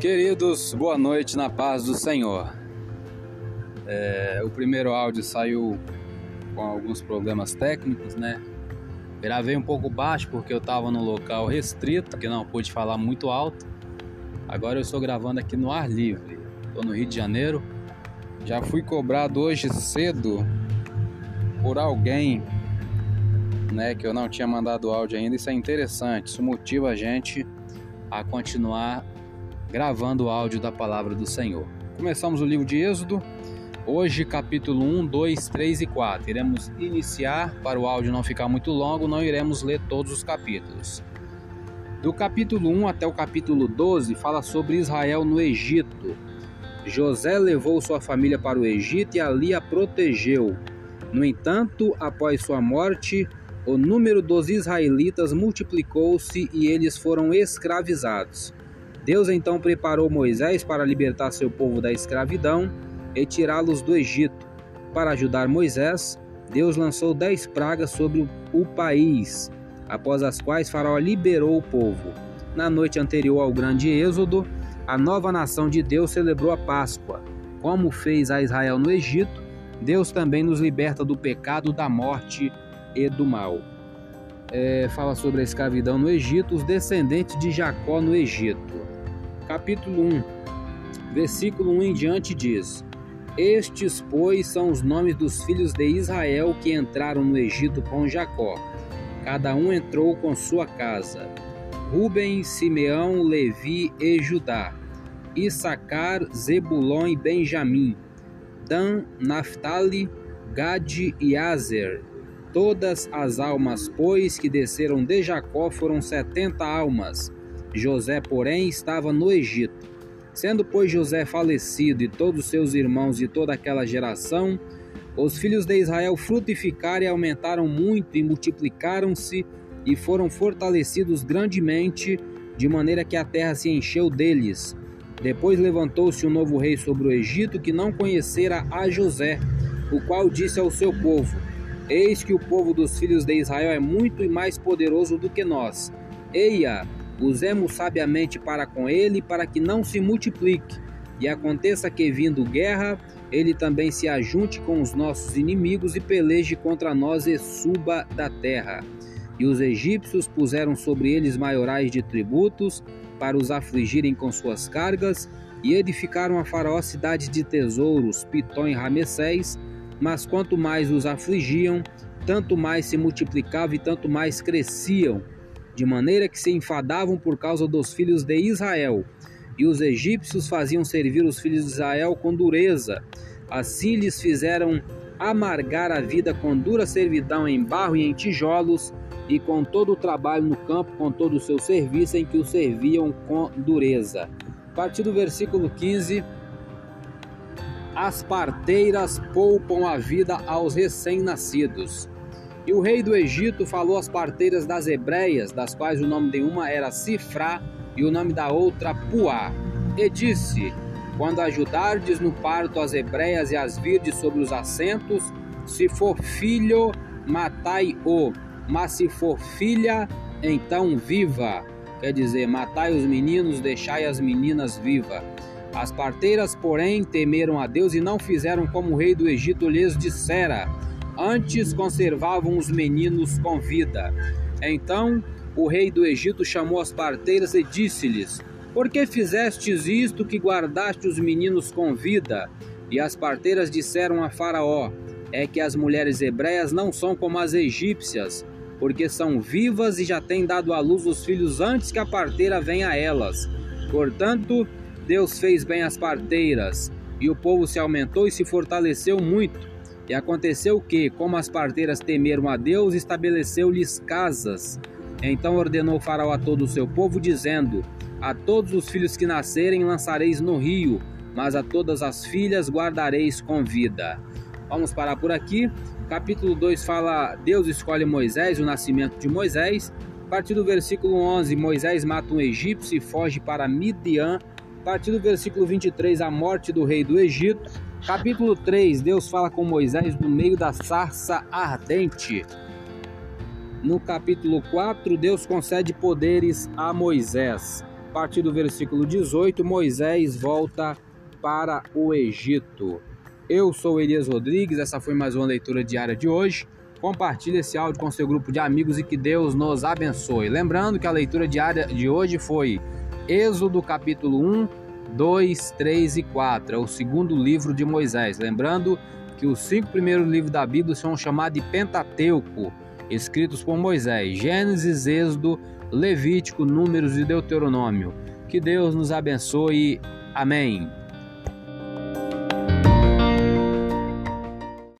Queridos, boa noite na paz do Senhor. É, o primeiro áudio saiu com alguns problemas técnicos, né? Gravei um pouco baixo porque eu estava num local restrito, que não pude falar muito alto. Agora eu estou gravando aqui no ar livre. Estou no Rio de Janeiro. Já fui cobrado hoje cedo por alguém, né, que eu não tinha mandado áudio ainda. Isso é interessante. Isso motiva a gente a continuar gravando o áudio da palavra do Senhor. Começamos o livro de Êxodo, hoje capítulo 1, 2, 3 e 4. Iremos iniciar, para o áudio não ficar muito longo, não iremos ler todos os capítulos. Do capítulo 1 até o capítulo 12 fala sobre Israel no Egito. José levou sua família para o Egito e ali a protegeu. No entanto, após sua morte, o número dos israelitas multiplicou-se e eles foram escravizados. Deus então preparou Moisés para libertar seu povo da escravidão e tirá-los do Egito. Para ajudar Moisés, Deus lançou dez pragas sobre o país, após as quais Faraó liberou o povo. Na noite anterior ao grande êxodo, a nova nação de Deus celebrou a Páscoa. Como fez a Israel no Egito, Deus também nos liberta do pecado, da morte e do mal. É, fala sobre a escravidão no Egito, os descendentes de Jacó no Egito. Capítulo 1, versículo 1 em diante diz: Estes, pois, são os nomes dos filhos de Israel que entraram no Egito com Jacó. Cada um entrou com sua casa. Ruben, Simeão, Levi e Judá. Issacar, Zebulon e Benjamim. Dan, Naphtali, Gade e Azer. Todas as almas, pois, que desceram de Jacó foram setenta almas. José, porém, estava no Egito. Sendo, pois, José falecido e todos seus irmãos e toda aquela geração, os filhos de Israel frutificaram e aumentaram muito e multiplicaram-se e foram fortalecidos grandemente, de maneira que a terra se encheu deles. Depois levantou-se um novo rei sobre o Egito que não conhecera a José, o qual disse ao seu povo: Eis que o povo dos filhos de Israel é muito e mais poderoso do que nós. Eia, usemos sabiamente para com ele, para que não se multiplique. E aconteça que, vindo guerra, ele também se ajunte com os nossos inimigos e peleje contra nós e suba da terra. E os egípcios puseram sobre eles maiorais de tributos, para os afligirem com suas cargas, e edificaram a faraó cidade de tesouros, Pitom e Ramessés, mas quanto mais os afligiam, tanto mais se multiplicavam e tanto mais cresciam, de maneira que se enfadavam por causa dos filhos de Israel. E os egípcios faziam servir os filhos de Israel com dureza. Assim lhes fizeram amargar a vida com dura servidão em barro e em tijolos, e com todo o trabalho no campo, com todo o seu serviço, em que o serviam com dureza. A partir do versículo 15 as parteiras poupam a vida aos recém-nascidos. E o rei do Egito falou às parteiras das hebreias, das quais o nome de uma era Cifrá e o nome da outra Puá, e disse: Quando ajudardes no parto as hebreias e as virdes sobre os assentos, se for filho, matai-o, mas se for filha, então viva. Quer dizer, matai os meninos, deixai as meninas vivas. As parteiras, porém, temeram a Deus e não fizeram como o rei do Egito lhes dissera, antes conservavam os meninos com vida. Então o rei do Egito chamou as parteiras e disse-lhes: Por que fizestes isto que guardaste os meninos com vida? E as parteiras disseram a Faraó: É que as mulheres hebreias não são como as egípcias, porque são vivas e já têm dado à luz os filhos antes que a parteira venha a elas. Portanto, Deus fez bem as parteiras, e o povo se aumentou e se fortaleceu muito. E aconteceu que, como as parteiras temeram a Deus, estabeleceu-lhes casas. Então ordenou Faraó a todo o seu povo, dizendo: A todos os filhos que nascerem lançareis no rio, mas a todas as filhas guardareis com vida. Vamos parar por aqui. Capítulo 2 fala: Deus escolhe Moisés, o nascimento de Moisés. A partir do versículo 11, Moisés mata um egípcio e foge para Midian a partir do versículo 23, a morte do rei do Egito. Capítulo 3, Deus fala com Moisés no meio da sarça ardente. No capítulo 4, Deus concede poderes a Moisés. A partir do versículo 18, Moisés volta para o Egito. Eu sou Elias Rodrigues, essa foi mais uma leitura diária de hoje. Compartilhe esse áudio com seu grupo de amigos e que Deus nos abençoe. Lembrando que a leitura diária de hoje foi Êxodo capítulo 1, 2, 3 e 4, é o segundo livro de Moisés. Lembrando que os cinco primeiros livros da Bíblia são chamados de Pentateuco, escritos por Moisés: Gênesis, Êxodo, Levítico, Números e Deuteronômio. Que Deus nos abençoe. Amém.